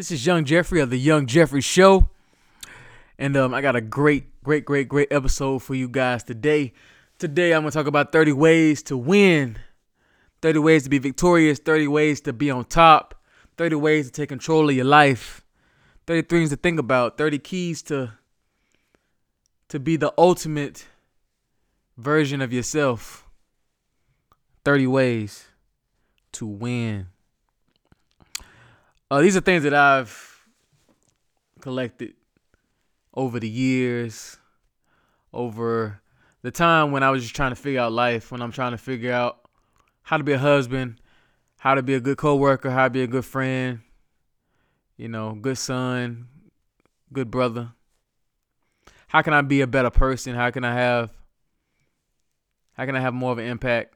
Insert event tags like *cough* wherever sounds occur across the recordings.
This is Young Jeffrey of the Young Jeffrey Show. And um, I got a great, great, great, great episode for you guys today. Today, I'm going to talk about 30 ways to win, 30 ways to be victorious, 30 ways to be on top, 30 ways to take control of your life, 30 things to think about, 30 keys to to be the ultimate version of yourself. 30 ways to win. Uh, these are things that I've collected over the years, over the time when I was just trying to figure out life, when I'm trying to figure out how to be a husband, how to be a good coworker, how to be a good friend, you know, good son, good brother. How can I be a better person? How can I have how can I have more of an impact?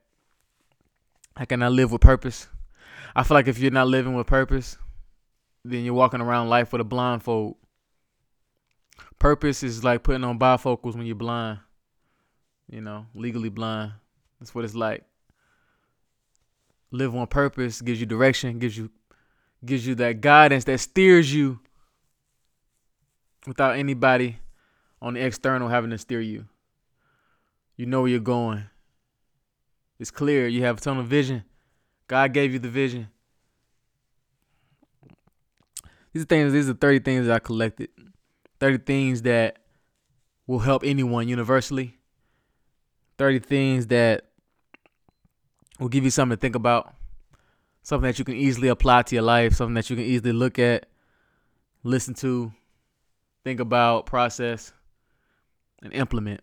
How can I live with purpose? I feel like if you're not living with purpose, then you're walking around life with a blindfold. Purpose is like putting on bifocals when you're blind. You know, legally blind. That's what it's like. Live on purpose gives you direction, gives you gives you that guidance that steers you without anybody on the external having to steer you. You know where you're going. It's clear. You have a tunnel vision. God gave you the vision. These are things. These are 30 things that I collected. 30 things that will help anyone universally. 30 things that will give you something to think about. Something that you can easily apply to your life. Something that you can easily look at, listen to, think about, process, and implement.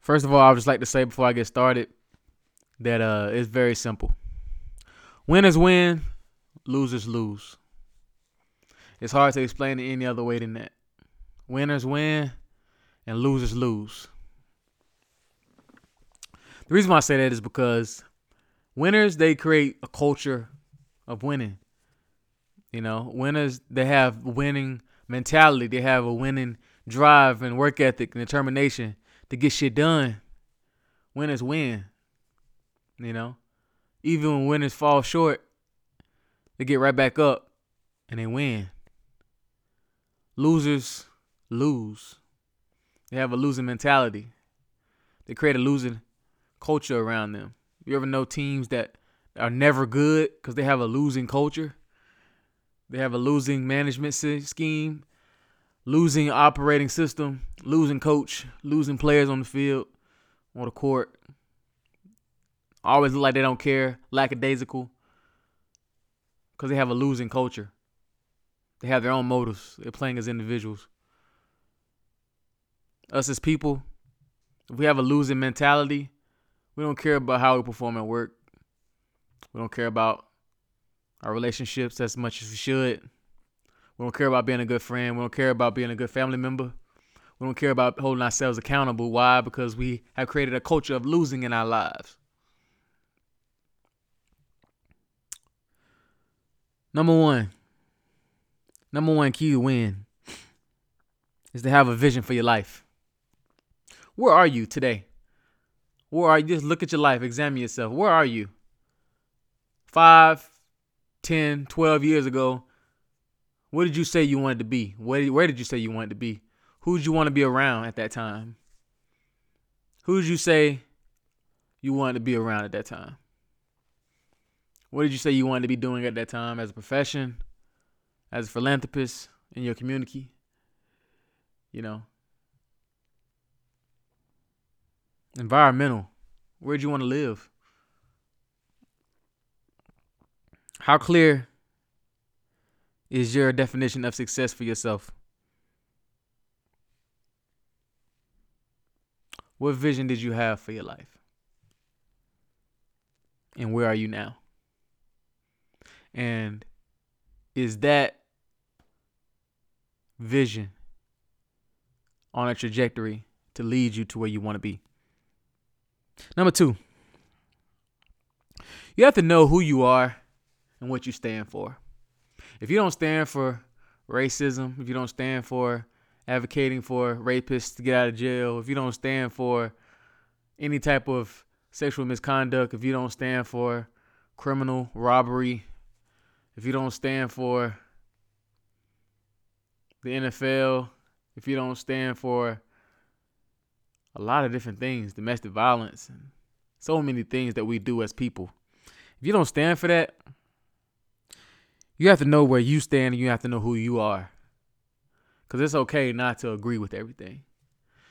First of all, I would just like to say before I get started that uh, it's very simple. Winners win, losers lose. It's hard to explain it any other way than that. Winners win and losers lose. The reason why I say that is because winners they create a culture of winning. You know, winners they have winning mentality, they have a winning drive and work ethic and determination to get shit done. Winners win. You know, even when winners fall short, they get right back up and they win. Losers lose. They have a losing mentality. They create a losing culture around them. You ever know teams that are never good because they have a losing culture? They have a losing management scheme losing operating system, losing coach, losing players on the field, on the court. Always look like they don't care, lackadaisical, because they have a losing culture. They have their own motives. They're playing as individuals. Us as people, if we have a losing mentality, we don't care about how we perform at work. We don't care about our relationships as much as we should. We don't care about being a good friend. We don't care about being a good family member. We don't care about holding ourselves accountable. Why? Because we have created a culture of losing in our lives. Number one, number one key to win is to have a vision for your life. Where are you today? Where are you? Just look at your life, examine yourself. Where are you? Five, ten, twelve years ago, what did you say you wanted to be? Where, where did you say you wanted to be? Who did you want to be around at that time? Who did you say you wanted to be around at that time? What did you say you wanted to be doing at that time as a profession, as a philanthropist in your community? You know, environmental. Where'd you want to live? How clear is your definition of success for yourself? What vision did you have for your life? And where are you now? And is that vision on a trajectory to lead you to where you want to be? Number two, you have to know who you are and what you stand for if you don't stand for racism, if you don't stand for advocating for rapists to get out of jail, if you don't stand for any type of sexual misconduct, if you don't stand for criminal, robbery, if you don't stand for the NFL, if you don't stand for a lot of different things, domestic violence, and so many things that we do as people. If you don't stand for that, you have to know where you stand and you have to know who you are. Because it's okay not to agree with everything.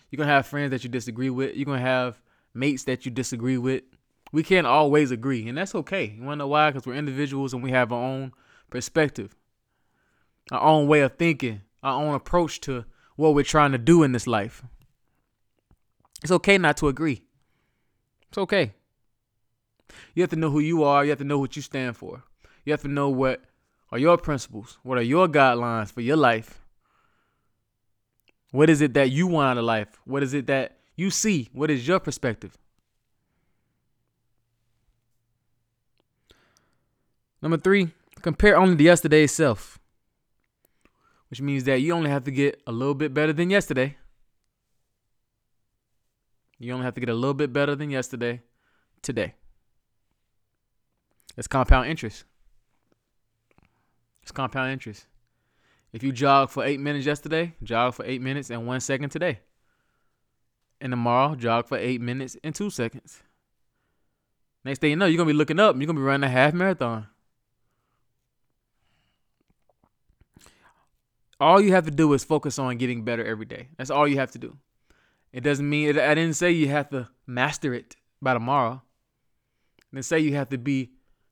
You're going to have friends that you disagree with, you're going to have mates that you disagree with. We can't always agree, and that's okay. You want to know why? Because we're individuals and we have our own perspective, our own way of thinking, our own approach to what we're trying to do in this life. It's okay not to agree. It's okay. You have to know who you are. You have to know what you stand for. You have to know what are your principles. What are your guidelines for your life? What is it that you want out of life? What is it that you see? What is your perspective? Number three, compare only to yesterday's self, which means that you only have to get a little bit better than yesterday. You only have to get a little bit better than yesterday today. It's compound interest. It's compound interest. If you jog for eight minutes yesterday, jog for eight minutes and one second today. And tomorrow, jog for eight minutes and two seconds. Next thing you know, you're gonna be looking up. You're gonna be running a half marathon. All you have to do is focus on getting better every day. That's all you have to do. It doesn't mean I didn't say you have to master it by tomorrow. I didn't say you have to be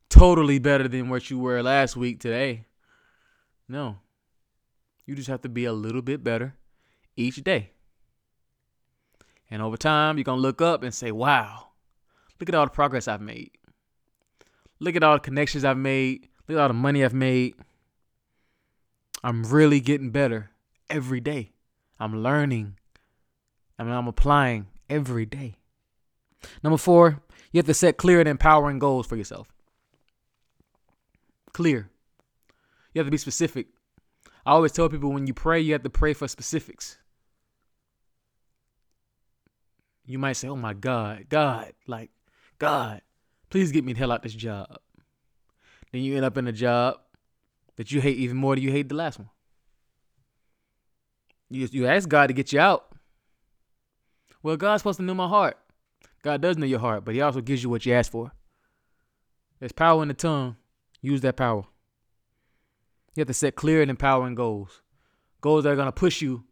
totally better than what you were last week today. No. You just have to be a little bit better each day. And over time, you're going to look up and say, wow, look at all the progress I've made. Look at all the connections I've made. Look at all the money I've made. I'm really getting better every day. I'm learning. I mean, I'm applying every day. Number four, you have to set clear and empowering goals for yourself. Clear. You have to be specific. I always tell people when you pray, you have to pray for specifics. You might say, Oh my God, God, like, God, please get me the hell out this job. Then you end up in a job that you hate even more than you hate the last one. You, you ask God to get you out. Well, God's supposed to know my heart. God does know your heart, but He also gives you what you ask for. There's power in the tongue. Use that power. You have to set clear and empowering goals. Goals that are going to push you,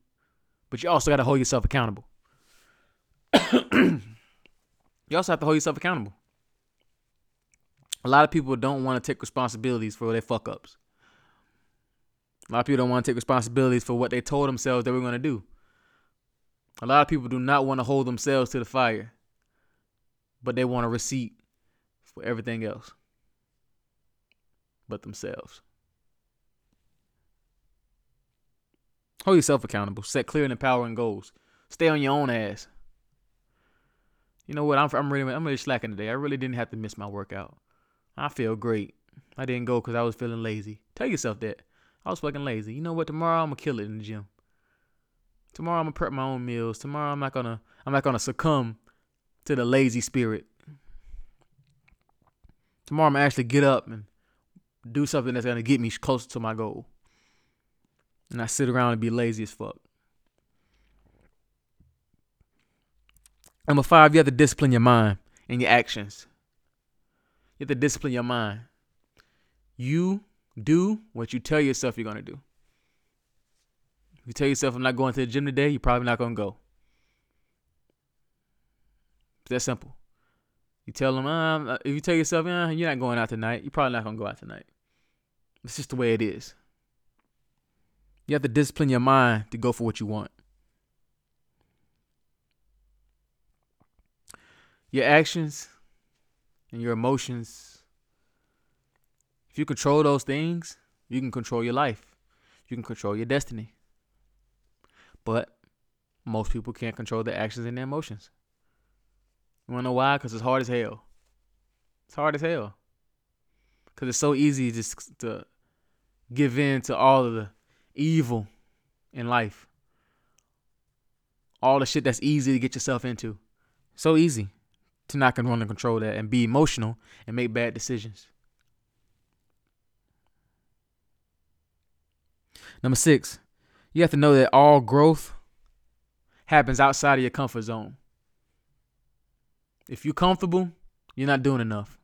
but you also got to hold yourself accountable. *coughs* you also have to hold yourself accountable. A lot of people don't want to take responsibilities for their fuck ups. A lot of people don't want to take responsibilities for what they told themselves they were going to do. A lot of people do not want to hold themselves to the fire, but they want a receipt for everything else but themselves. Hold yourself accountable. Set clear and empowering goals. Stay on your own ass. You know what? I'm I'm really I'm really slacking today. I really didn't have to miss my workout. I feel great. I didn't go because I was feeling lazy. Tell yourself that. I was fucking lazy. You know what? Tomorrow I'm gonna kill it in the gym. Tomorrow I'm gonna prep my own meals. Tomorrow I'm not gonna I'm not gonna succumb to the lazy spirit. Tomorrow I'm gonna actually get up and do something that's gonna get me closer to my goal. And I sit around and be lazy as fuck. Number five, you have to discipline your mind and your actions. You have to discipline your mind. You do what you tell yourself you're gonna do. If you tell yourself I'm not going to the gym today, you're probably not gonna go. It's that simple. You tell them, uh, if you tell yourself, uh, you're not going out tonight, you're probably not gonna go out tonight. It's just the way it is. You have to discipline your mind to go for what you want. Your actions and your emotions, if you control those things, you can control your life. You can control your destiny. But most people can't control their actions and their emotions. You wanna know why? Because it's hard as hell. It's hard as hell. Because it's so easy just to give in to all of the evil in life. All the shit that's easy to get yourself into. So easy to not want to control that and be emotional and make bad decisions. Number six, you have to know that all growth happens outside of your comfort zone. If you're comfortable, you're not doing enough.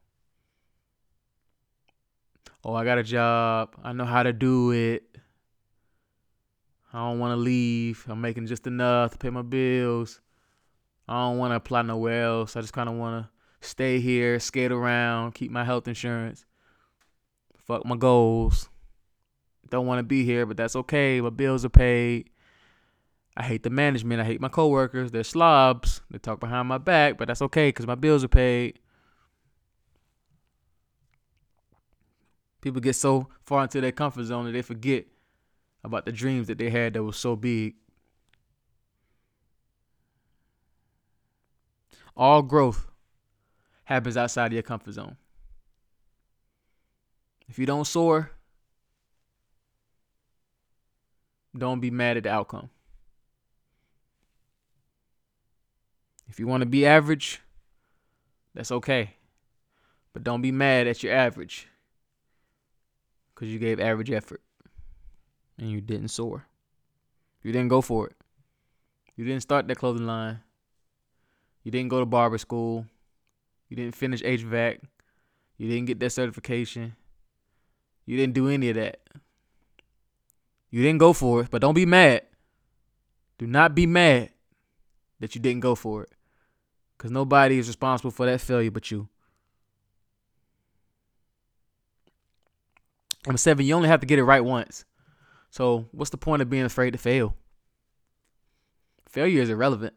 Oh, I got a job. I know how to do it. I don't want to leave. I'm making just enough to pay my bills. I don't want to apply nowhere else. I just kind of want to stay here, skate around, keep my health insurance. Fuck my goals. Don't want to be here, but that's okay. My bills are paid. I hate the management. I hate my coworkers. They're slobs. They talk behind my back, but that's okay because my bills are paid. People get so far into their comfort zone that they forget about the dreams that they had that was so big. All growth happens outside of your comfort zone. If you don't soar, don't be mad at the outcome. If you want to be average, that's okay. But don't be mad at your average because you gave average effort and you didn't soar. You didn't go for it. You didn't start that clothing line. You didn't go to barber school. You didn't finish HVAC. You didn't get that certification. You didn't do any of that. You didn't go for it, but don't be mad. Do not be mad that you didn't go for it. Because nobody is responsible for that failure but you. Number seven, you only have to get it right once. So, what's the point of being afraid to fail? Failure is irrelevant.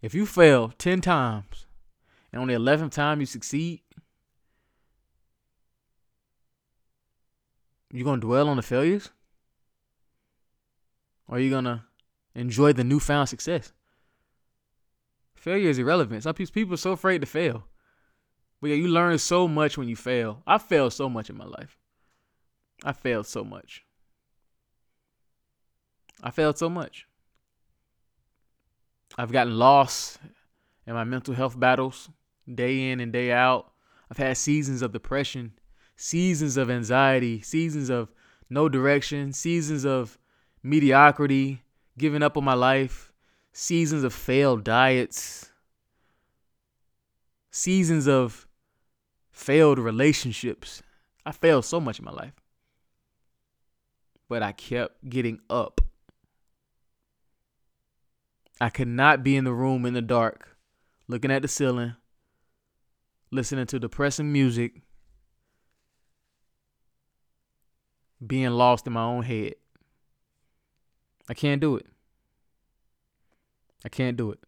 If you fail 10 times and on the 11th time you succeed, you to dwell on the failures? Or are you to enjoy the newfound success? Failure is irrelevant. Some people are so afraid to fail. But yeah, you learn so much when you fail. I failed so much in my life. I failed so much. I failed so much. I've gotten lost in my mental health battles day in and day out. I've had seasons of depression, seasons of anxiety, seasons of no direction, seasons of mediocrity, giving up on my life, seasons of failed diets, seasons of failed relationships. I failed so much in my life. But I kept getting up. I could not be in the room in the dark, looking at the ceiling, listening to depressing music, being lost in my own head. I can't do it. I can't do it.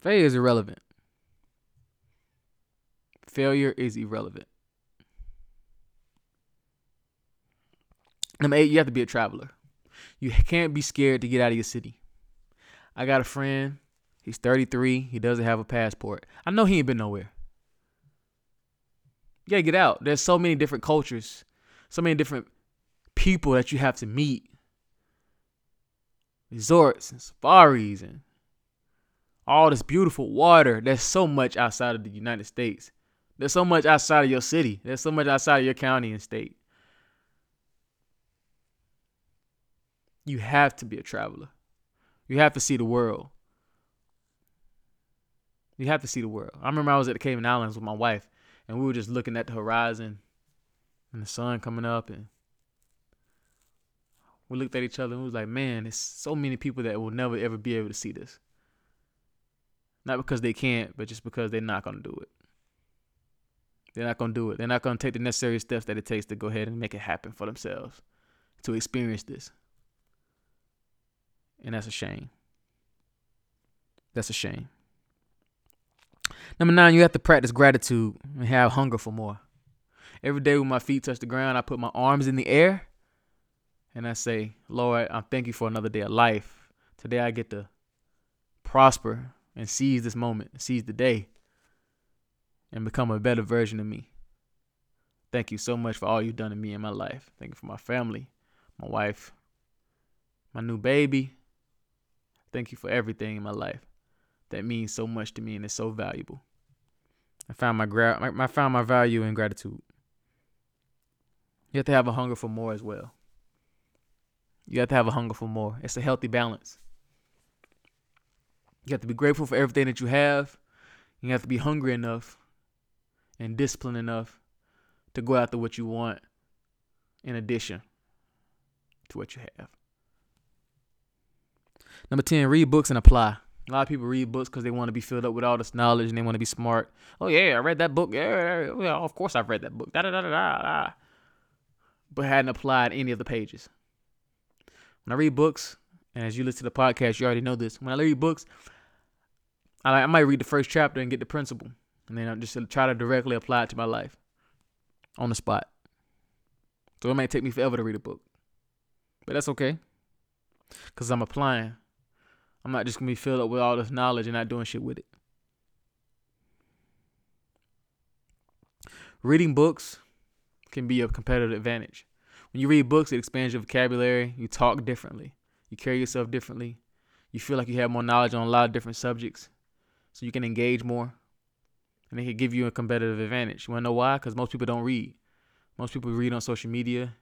Failure is irrelevant. Failure is irrelevant. Number eight, you have to be a traveler. You can't be scared to get out of your city. I got a friend. He's 33. He doesn't have a passport. I know he ain't been nowhere. You gotta get out. There's so many different cultures, so many different people that you have to meet. Resorts and safaris and all this beautiful water. There's so much outside of the United States. There's so much outside of your city. There's so much outside of your county and state. You have to be a traveler. You have to see the world. You have to see the world. I remember I was at the Cayman Islands with my wife, and we were just looking at the horizon and the sun coming up, and we looked at each other and we was like, "Man, there's so many people that will never ever be able to see this. Not because they can't, but just because they're not gonna do it." They're not to do it. They're not to take the necessary steps that it takes to go ahead and make it happen for themselves to experience this. And that's a shame. That's a shame. Number nine, you have to practice gratitude and have hunger for more. Every day when my feet touch the ground, I put my arms in the air and I say, Lord, I thank you for another day of life. Today I get to prosper and seize this moment, seize the day and become a better version of me. Thank you so much for all you've done to me in my life. Thank you for my family, my wife, my new baby. Thank you for everything in my life that means so much to me and is so valuable. I found my gra- I found my value in gratitude. You have to have a hunger for more as well. You have to have a hunger for more. It's a healthy balance. You have to be grateful for everything that you have. You have to be hungry enough and disciplined enough to go after what you want in addition to what you have. Number 10, read books and apply. A lot of people read books because they want to be filled up with all this knowledge and they want to be smart. Oh, yeah, I read that book. Yeah, yeah, of course I've read that book. Da, da, da, da, da. But hadn't applied any of the pages. When I read books, and as you listen to the podcast, you already know this. When I read books, I, I might read the first chapter and get the principle. And then I just try to directly apply it to my life on the spot. So it might take me forever to read a book. But that's okay. Because I'm applying I'm not just gonna be filled up with all this knowledge and not doing shit with it. Reading books can be a competitive advantage. When you read books, it expands your vocabulary. You talk differently. You carry yourself differently. You feel like you have more knowledge on a lot of different subjects, so you can engage more, and it can give you a competitive advantage. You wanna know why? Because most people don't read. Most people read on social media.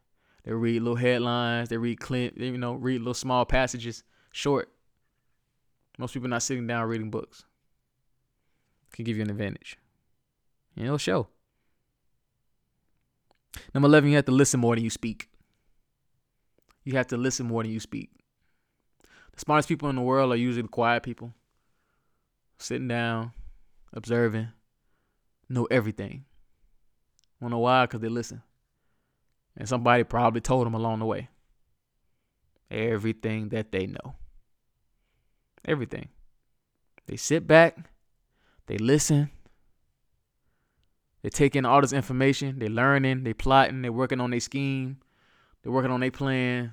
They read little headlines. They read clip. You know, read little small passages, short. Most people not sitting down reading books. Can give you an advantage. And it'll show. Number 11, you have to listen more than you speak. You have to listen more than you speak. The smartest people in the world are usually the quiet people. Sitting down, observing, know everything. Wanna know why? Because they listen. And somebody probably told them along the way everything that they know. Everything. They sit back, they listen, they take in all this information, they learning, they plotting, they working on their scheme, they're working on their plan.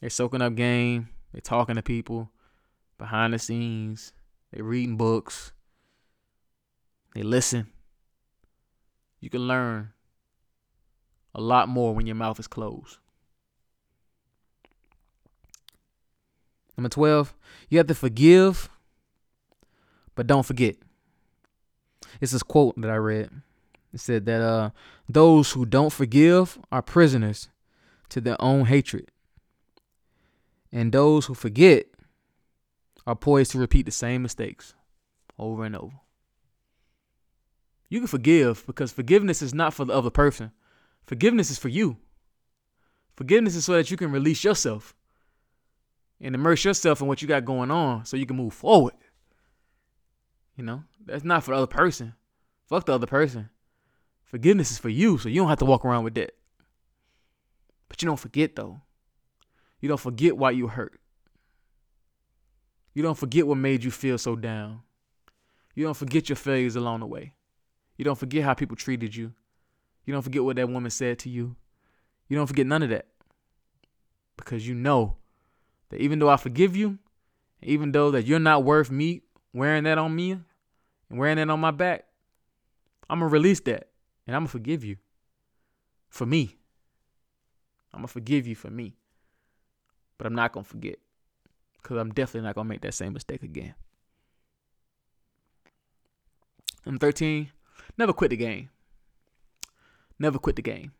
They're soaking up game, they talking to people behind the scenes, they reading books, they listen. You can learn a lot more when your mouth is closed. Number 12, you have to forgive, but don't forget. It's this quote that I read. It said that uh, those who don't forgive are prisoners to their own hatred. And those who forget are poised to repeat the same mistakes over and over. You can forgive because forgiveness is not for the other person. Forgiveness is for you. Forgiveness is so that you can release yourself and immerse yourself in what you got going on so you can move forward. You know, that's not for the other person. Fuck the other person. Forgiveness is for you, so you don't have to walk around with that. But you don't forget though. You don't forget why you hurt. You don't forget what made you feel so down. You don't forget your failures along the way. You don't forget how people treated you. You don't forget what that woman said to you. You don't forget none of that. Because you know that even though I forgive you, even though that you're not worth me wearing that on me and wearing that on my back, I'm gonna release that and I'm gonna forgive you for me. I'm gonna forgive you for me. But I'm not gonna forget because I'm definitely not gonna make that same mistake again. I'm 13. Never quit the game. Never quit the game.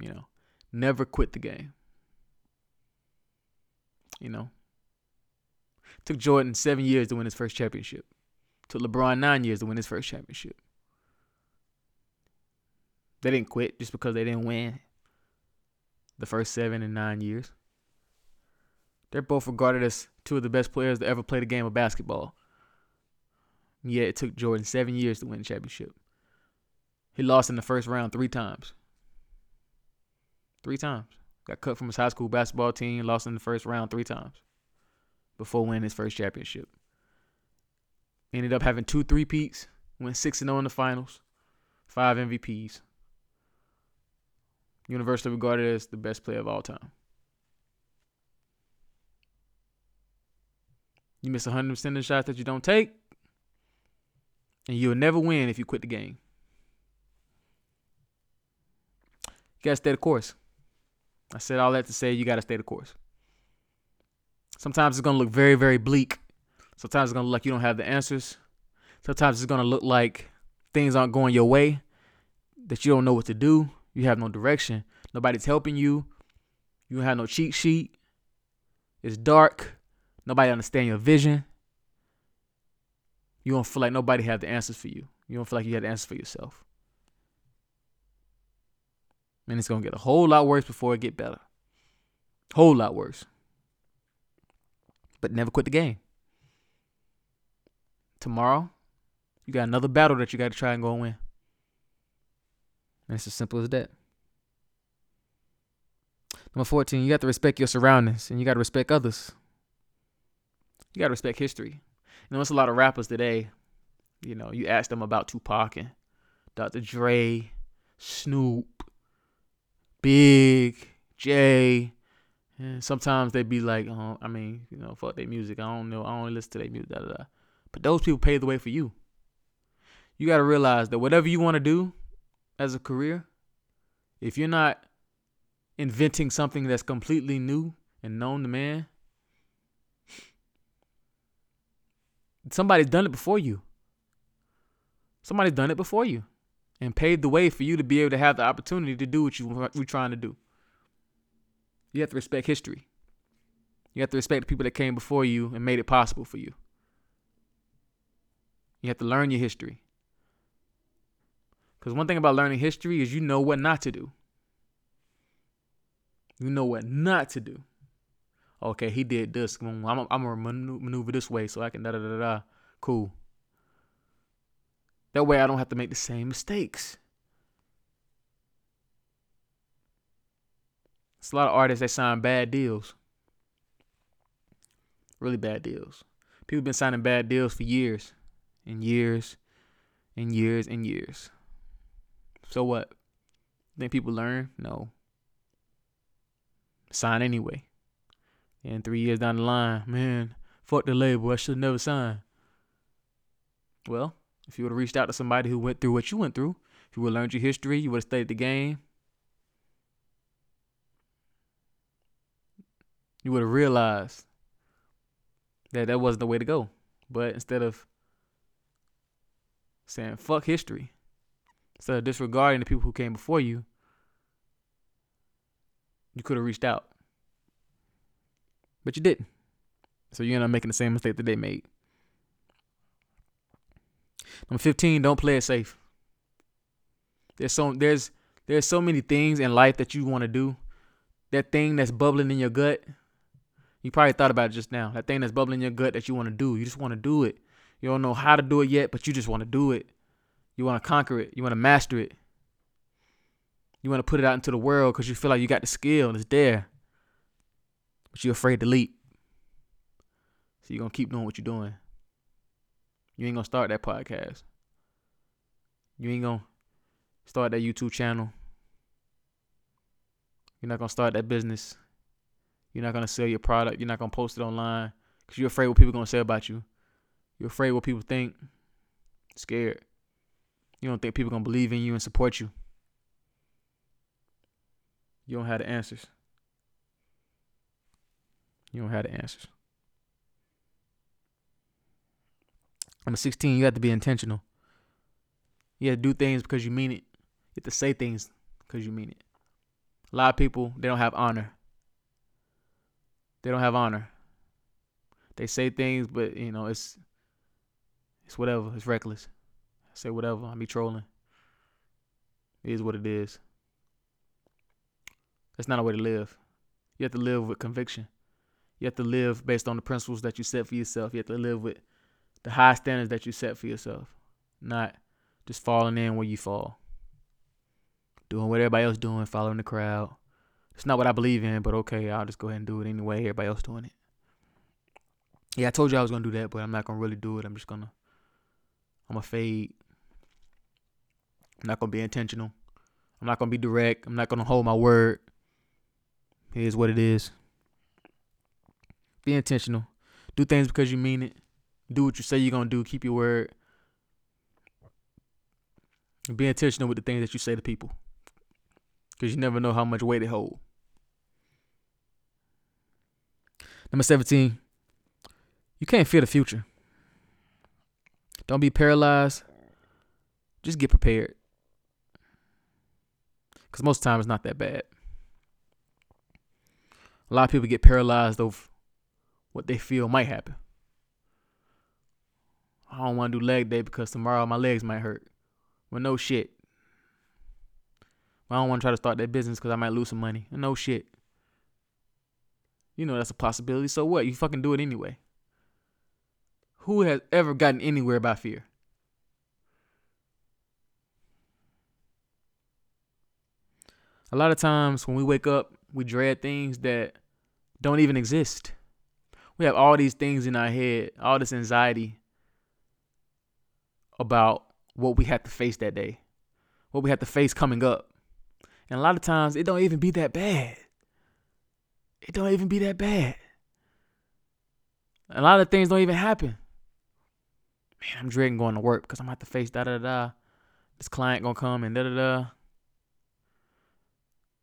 You know, never quit the game. You know, took Jordan seven years to win his first championship. Took LeBron nine years to win his first championship. They didn't quit just because they didn't win the first seven and nine years. They're both regarded as two of the best players to ever play the game of basketball. Yet it took Jordan seven years to win the championship. He lost in the first round three times. Three times. Got cut from his high school basketball team, lost in the first round three times before winning his first championship. Ended up having two three peats, went 6 0 in the finals, five MVPs. Universally regarded as the best player of all time. You miss 100% of the shots that you don't take, and you'll never win if you quit the game. You gotta stay the course. I said all that to say you got to stay the course. Sometimes it's to look very, very bleak. Sometimes it's to look like you don't have the answers. Sometimes it's to look like things aren't going your way. that you don't know what to do. You have no direction. Nobody's helping you. You have no cheat sheet. It's dark. Nobody understand your vision. You don't feel like nobody have the answers for you. You don't feel like you have the answers for yourself. And it's gonna get a whole lot worse before it get better. Whole lot worse. But never quit the game. Tomorrow, you got another battle that you got to try and go and win. And it's as simple as that. Number 14, you got to respect your surroundings and you got to respect others. You got to respect history. You know, it's a lot of rappers today. You know, you ask them about Tupac and Dr. Dre, Snoop, Big, Jay. And sometimes they be like, oh, I mean, you know, fuck their music. I don't know. I don't listen to their music. Da, da, da. But those people pave the way for you. You got to realize that whatever you want to do as a career, if you're not inventing something that's completely new and known to man, somebody's done it before you. Somebody's done it before you and paved the way for you to be able to have the opportunity to do what you were trying to do. You have to respect history. You have to respect the people that came before you and made it possible for you. You have to learn your history. Because one thing about learning history is you know what not to do. You know what not to do. Okay, he did this. I'm, I'm, I'm gonna maneuver this way so I can da da da da. Cool. That way I don't have to make the same mistakes. It's a lot of artists that sign bad deals. Really bad deals. People been signing bad deals for years and years and years and years. So what? Think people learn? No. Sign anyway. And three years down the line, man, fuck the label. I should never sign. Well, if you would have reached out to somebody who went through what you went through, if you would have learned your history, you would have studied the game, you would have realized that that wasn't the way to go. But instead of saying fuck history, instead of disregarding the people who came before you, you could have reached out. But you didn't. So you end up making the same mistake that they made. Number 15, don't play it safe. There's so there's there's so many things in life that you want to do. That thing that's bubbling in your gut. You probably thought about it just now. That thing that's bubbling in your gut that you want to do. You just want to do it. You don't know how to do it yet, but you just want to do it. You want to conquer it. You want to master it. You want to put it out into the world because you feel like you got the skill and it's there. But you're afraid to leap. So you're going to keep doing what you're doing. You ain't gonna start that podcast. You ain't gonna start that YouTube channel. You're not gonna start that business. You're not gonna sell your product. You're not gonna post it online because you're afraid what people are gonna say about you. You're afraid what people think. Scared. You don't think people are gonna believe in you and support you. You don't have the answers. You don't have the answers. Number 16, you have to be intentional. You have to do things because you mean it. You have to say things because you mean it. A lot of people, they don't have honor. They don't have honor. They say things, but you know, it's it's whatever. It's reckless. I say whatever. I be trolling. It is what it is. That's not a way to live. You have to live with conviction. You have to live based on the principles that you set for yourself. You have to live with the high standards that you set for yourself, not just falling in where you fall. Doing what everybody else is doing, following the crowd. It's not what I believe in, but okay, I'll just go ahead and do it anyway. Everybody else doing it. Yeah, I told you I was gonna do that, but I'm not gonna really do it. I'm just gonna I'm gonna fade. I'm not gonna be intentional. I'm not gonna be direct. I'm not gonna hold my word. Here's what it is. Be intentional. Do things because you mean it. Do what you say you're gonna do. Keep your word. Be intentional with the things that you say to people, because you never know how much weight they hold. Number seventeen. You can't fear the future. Don't be paralyzed. Just get prepared. Because most of the time it's not that bad. A lot of people get paralyzed over what they feel might happen. I don't want to do leg day because tomorrow my legs might hurt. Well, no shit. I don't want to try to start that business because I might lose some money. No shit. You know that's a possibility. So what? You fucking do it anyway. Who has ever gotten anywhere by fear? A lot of times when we wake up, we dread things that don't even exist. We have all these things in our head, all this anxiety about what we have to face that day, what we have to face coming up. And a lot of times it don't even be that bad. It don't even be that bad. A lot of things don't even happen. Man, I'm dreading going to work because I'm have to face da da da. This client gonna come and da da da.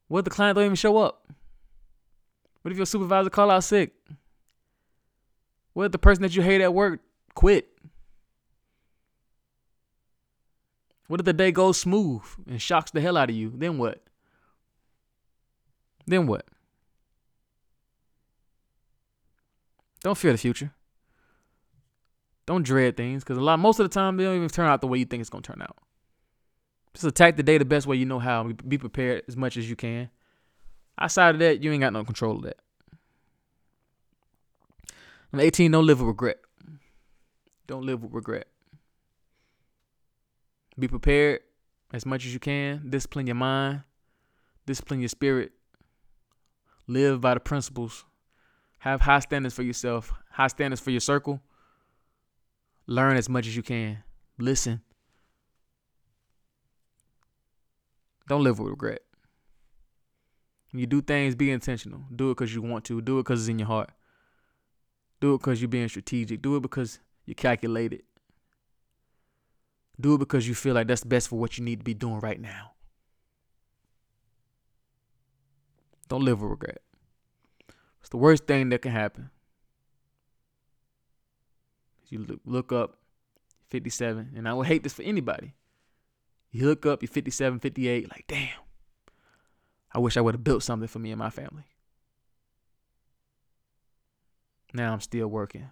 What if the client don't even show up? What if your supervisor call out sick? What if the person that you hate at work quit? What if the day goes smooth and shocks the hell out of you? Then what? Then what? Don't fear the future. Don't dread things because a lot, most of the time, they don't even turn out the way you think it's gonna turn out. Just attack the day the best way you know how. Be prepared as much as you can. Outside of that, you ain't got no control of that. Number 18, don't live with regret. Don't live with regret. Be prepared as much as you can. Discipline your mind. Discipline your spirit. Live by the principles. Have high standards for yourself, high standards for your circle. Learn as much as you can. Listen. Don't live with regret. When you do things, be intentional. Do it because you want to. Do it because it's in your heart. Do it because you're being strategic. Do it because you calculate it. Do it because you feel like that's best for what you need to be doing right now. Don't live with regret. It's the worst thing that can happen. You look, up 57, and I would hate this for anybody. You look up, you're 57, 58, like, damn, I wish I would have built something for me and my family. Now I'm still working,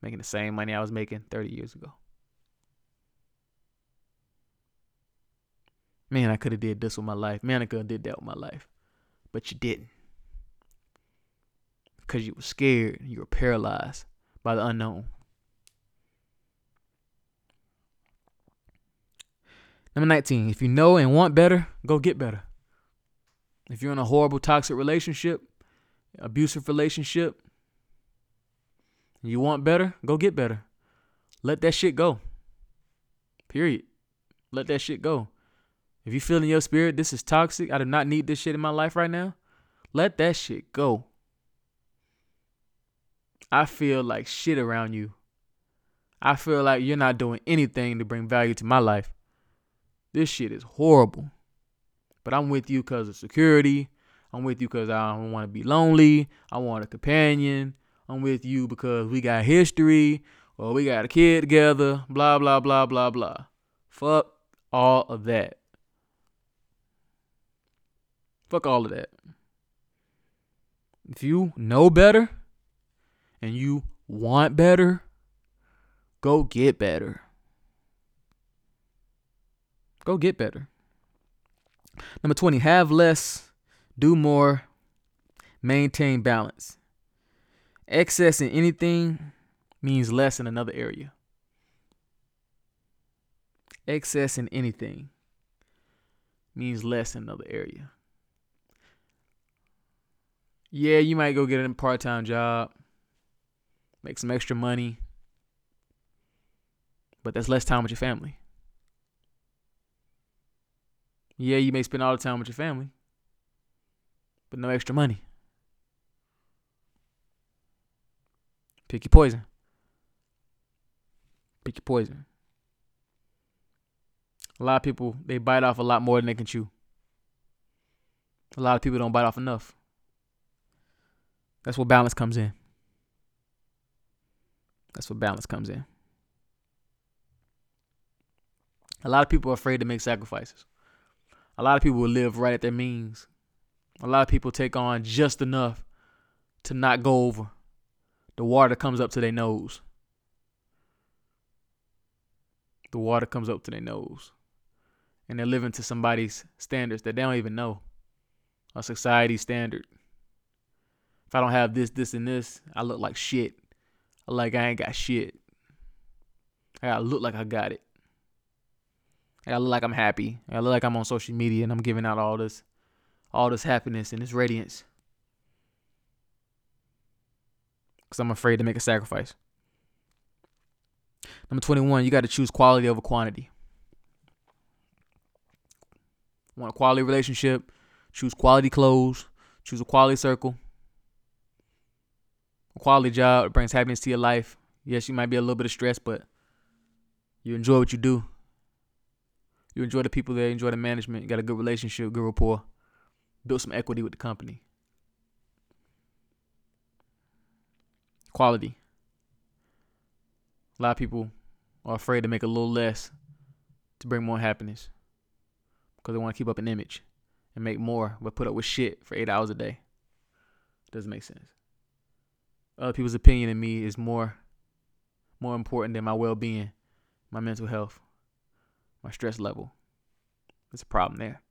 making the same money I was making 30 years ago. Man, I could have did this with my life. Man, I could have did that with my life. But you didn't. Because you were scared. You were paralyzed by the unknown. Number 19. If you know and want better, go get better. If you're in a horrible, toxic relationship, abusive relationship, you want better, go get better. Let that shit go. Period. Let that shit go. If you feel in your spirit this is toxic, I do not need this shit in my life right now, let that shit go. I feel like shit around you. I feel like you're not doing anything to bring value to my life. This shit is horrible. But I'm with you because of security. I'm with you because I don't want to be lonely. I want a companion. I'm with you because we got history or we got a kid together. Blah, blah, blah, blah, blah. Fuck all of that. Fuck all of that. If you know better and you want better, go get better. Go get better. Number 20, have less, do more, maintain balance. Excess in anything means less in another area. Excess in anything means less in another area yeah, you might go get a part time job, make some extra money, but that's less time with your family. Yeah, you may spend all the time with your family, but no extra money. Pick your poison. Pick your poison. A lot of people, they bite off a lot more than they can chew. A lot of people don't bite off enough. That's where balance comes in. That's where balance comes in. A lot of people are afraid to make sacrifices. A lot of people will live right at their means. A lot of people take on just enough to not go over. The water comes up to their nose. The water comes up to their nose. And they're living to somebody's standards that they don't even know. A society standard. If I don't have this, this, and this, I look like shit. Like I ain't got shit. I gotta look like I got it. I gotta look like I'm happy. I look like I'm on social media and I'm giving out all this, all this happiness and this radiance. Cause I'm afraid to make a sacrifice. Number 21, you got to choose quality over quantity. Want a quality relationship? Choose quality clothes. Choose a quality circle. Quality job it brings happiness to your life. Yes, you might be a little bit of stress, but you enjoy what you do. You enjoy the people there, enjoy the management, you got a good relationship, good rapport, build some equity with the company. Quality. A lot of people are afraid to make a little less to bring more happiness because they want to keep up an image and make more, but put up with shit for eight hours a day. Doesn't make sense. Other people's opinion of me is more more important than my well being, my mental health, my stress level. There's a problem there.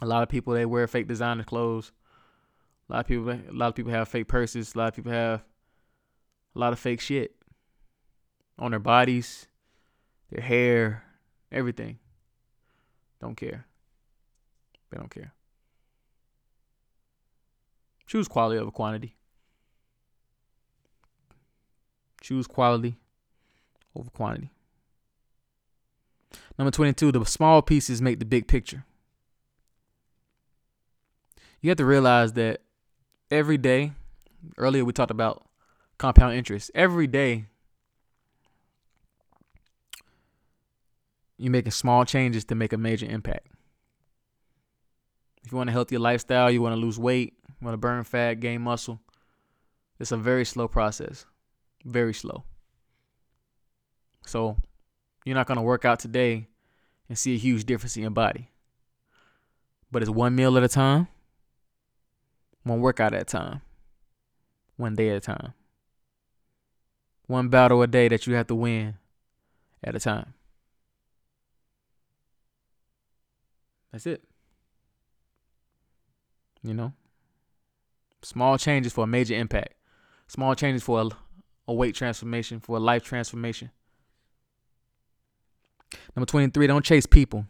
A lot of people they wear fake designer clothes. A lot of people a lot of people have fake purses. A lot of people have a lot of fake shit on their bodies, their hair, everything. Don't care. They don't care. Choose quality over quantity. Choose quality over quantity. Number 22, the small pieces make the big picture. You have to realize that every day, earlier we talked about compound interest. Every day, you're making small changes to make a major impact. If you want a healthier lifestyle, you want to lose weight, want to burn fat, gain muscle, it's a very slow process. Very slow. So you're not going to work out today and see a huge difference in your body. But it's one meal at a time, one workout at a time, one day at a time, one battle a day that you have to win at a time. That's it. You know? Small changes for a major impact. Small changes for a, a weight transformation, for a life transformation. Number 23, don't chase people.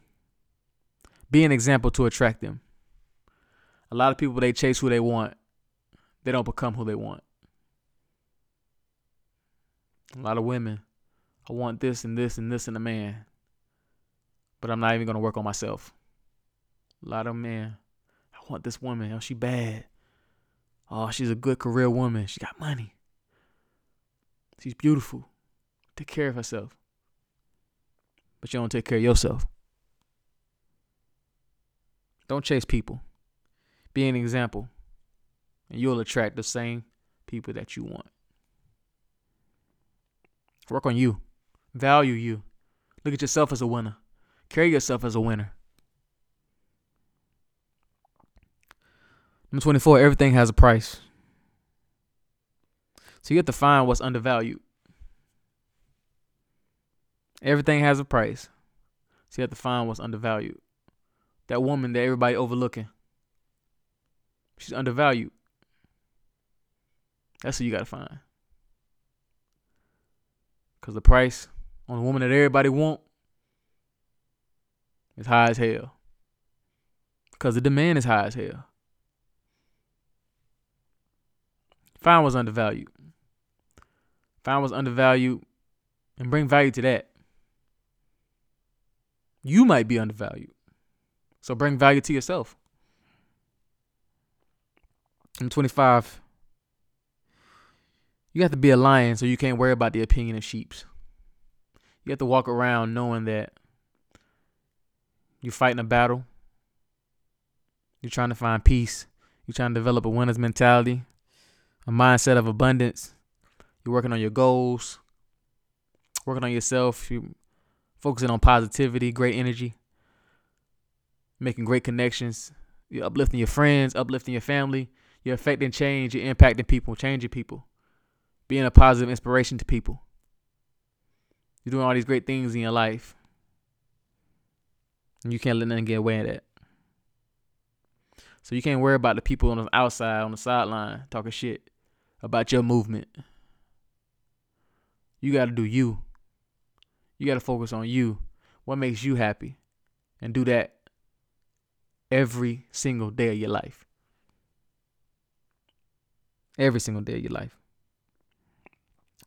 Be an example to attract them. A lot of people, they chase who they want, they don't become who they want. A lot of women, I want this and this and this in a man, but I'm not even going to work on myself. A lot of men, I want this woman. Oh, she bad. Oh, she's a good career woman. She got money. She's beautiful. Take care of herself. But you don't take care of yourself. Don't chase people. Be an example. And you'll attract the same people that you want. Work on you. Value you. Look at yourself as a winner. Carry yourself as a winner. Number 24, everything has a price. So you have to find what's undervalued. Everything has a price. So you have to find what's undervalued. That woman that everybody overlooking. She's undervalued. That's what you gotta find. Cause the price on the woman that everybody want is high as hell. Cause the demand is high as hell. Find was undervalued. Find was undervalued and bring value to that. You might be undervalued. So bring value to yourself. I'm 25. You have to be a lion so you can't worry about the opinion of sheeps. You have to walk around knowing that you're fighting a battle. You're trying to find peace. You're trying to develop a winner's mentality a mindset of abundance. You're working on your goals, working on yourself. You focusing on positivity, great energy, making great connections. You're uplifting your friends, uplifting your family. You're affecting change. You're impacting people, changing people, being a positive inspiration to people. You're doing all these great things in your life. And you can't let nothing get away with that. So you can't worry about the people on the outside, on the sideline, talking shit about your movement. You got to do you. You got to focus on you. What makes you happy? And do that every single day of your life. Every single day of your life.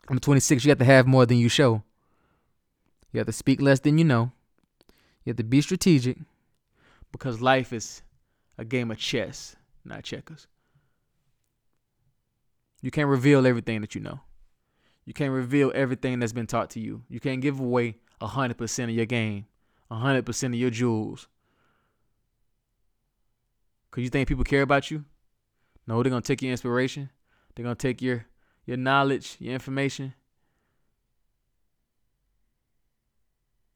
I'm 26. You have to have more than you show. You have to speak less than you know. You have to be strategic because life is a game of chess, not checkers. You can't reveal everything that you know. You can't reveal everything that's been taught to you. You can't give away 100% of your game, 100% of your jewels. Because you think people care about you? No, they're going to take your inspiration. They're going to take your, your knowledge, your information,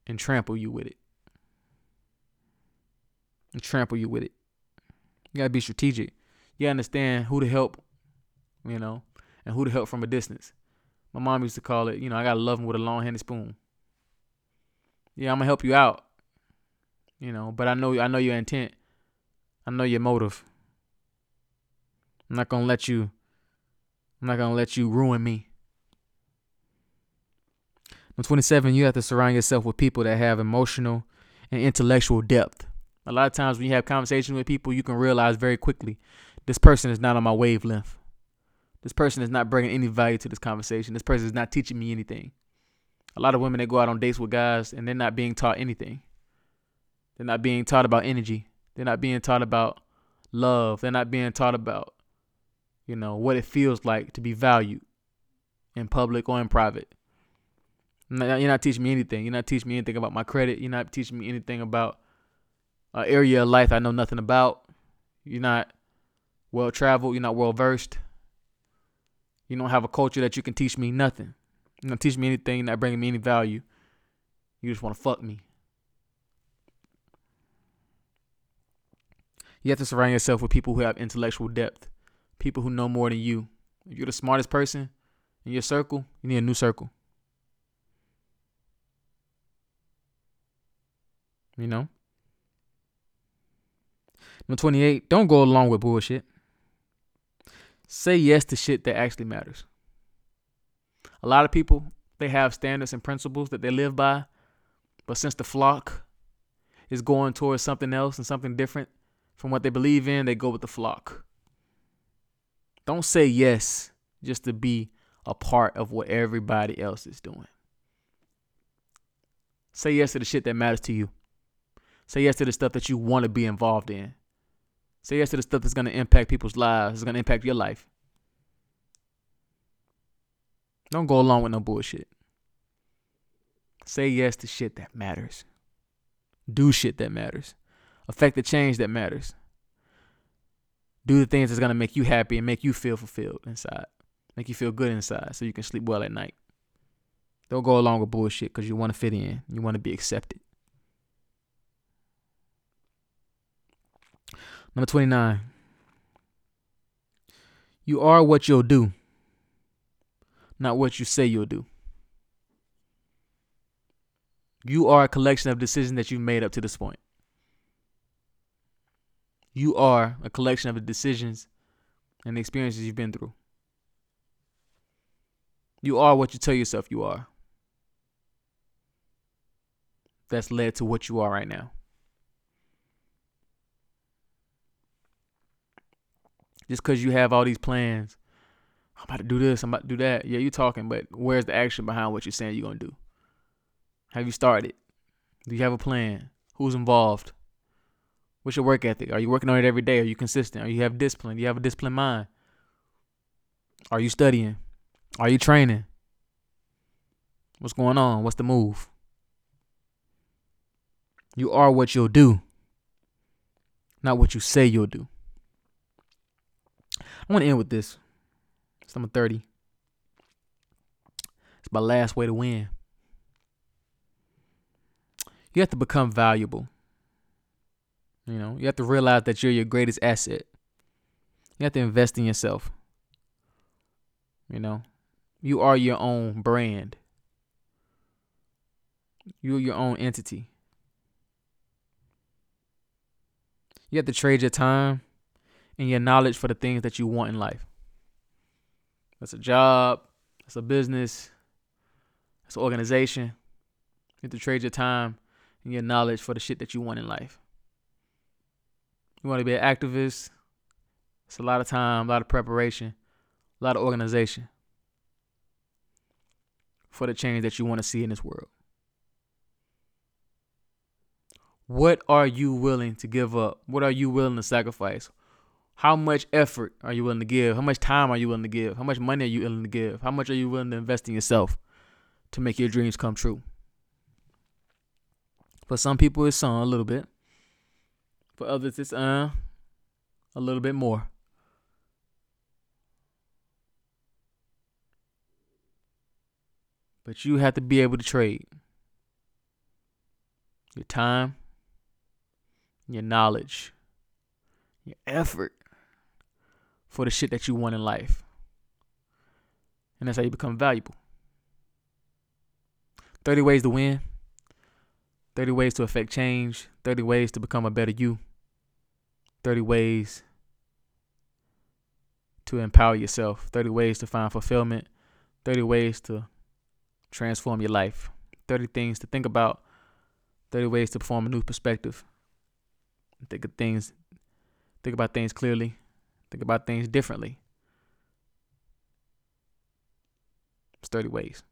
and trample you with it. And trample you with it. You got to be strategic. You got to understand who to help, you know, and who to help from a distance. My mom used to call it, you know, I gotta love him with a long handed spoon. Yeah, I'm gonna help you out. You know, but I know I know your intent. I know your motive. I'm not gonna let you I'm not gonna let you ruin me. Number 27, you have to surround yourself with people that have emotional and intellectual depth. A lot of times when you have conversations with people, you can realize very quickly this person is not on my wavelength. This person is not bringing any value to this conversation. This person is not teaching me anything. A lot of women that go out on dates with guys and they're not being taught anything. They're not being taught about energy. They're not being taught about love. They're not being taught about, you know, what it feels like to be valued in public or in private. You're not teaching me anything. You're not teaching me anything about my credit. You're not teaching me anything about an area of life I know nothing about. You're not well traveled. You're not well versed. You don't have a culture that you can teach me nothing. You don't teach me anything, not bringing me any value. You just want to fuck me. You have to surround yourself with people who have intellectual depth, people who know more than you. If you're the smartest person in your circle, you need a new circle. You know? Number 28, don't go along with bullshit. Say yes to shit that actually matters. A lot of people, they have standards and principles that they live by, but since the flock is going towards something else and something different from what they believe in, they go with the flock. Don't say yes just to be a part of what everybody else is doing. Say yes to the shit that matters to you. Say yes to the stuff that you want to be involved in. Say yes to the stuff that's going to impact people's lives, it's going to impact your life. Don't go along with no bullshit. Say yes to shit that matters. Do shit that matters. Affect the change that matters. Do the things that's going to make you happy and make you feel fulfilled inside. Make you feel good inside so you can sleep well at night. Don't go along with bullshit because you want to fit in. You want to be accepted. Number 29. You are what you'll do, not what you say you'll do. You are a collection of decisions that you've made up to this point. You are a collection of the decisions and the experiences you've been through. You are what you tell yourself you are. That's led to what you are right now. Just because you have all these plans. I'm about to do this. I'm about to do that. Yeah, you're talking, but where's the action behind what you're saying you're gonna do? Have you started? Do you have a plan? Who's involved? What's your work ethic? Are you working on it every day? Are you consistent? Are you have discipline? Do you have a disciplined mind? Are you studying? Are you training? What's going on? What's the move? You are what you'll do, not what you say you'll do. I want to end with this. It's number 30. It's my last way to win. You have to become valuable. You know, you have to realize that you're your greatest asset. You have to invest in yourself. You know, you are your own brand. You're your own entity. You have to trade your time and your knowledge for the things that you want in life. That's a job, that's a business, that's an organization. You have to trade your time and your knowledge for the shit that you want in life. You want to be an activist, it's a lot of time, a lot of preparation, a lot of organization for the change that you want to see in this world. What are you willing to give up? What are you willing to sacrifice? How much effort are you willing to give? How much time are you willing to give? How much money are you willing to give? How much are you willing to invest in yourself to make your dreams come true? For some people, it's some a little bit. For others, it's uh a little bit more. But you have to be able to trade your time, your knowledge, your effort for the shit that you want in life. And that's how you become valuable. 30 ways to win, 30 ways to affect change, 30 ways to become a better you, 30 ways to empower yourself, 30 ways to find fulfillment, 30 ways to transform your life, 30 things to think about, 30 ways to form a new perspective. Think of things, think about things clearly, think about things differently. It's 30 ways.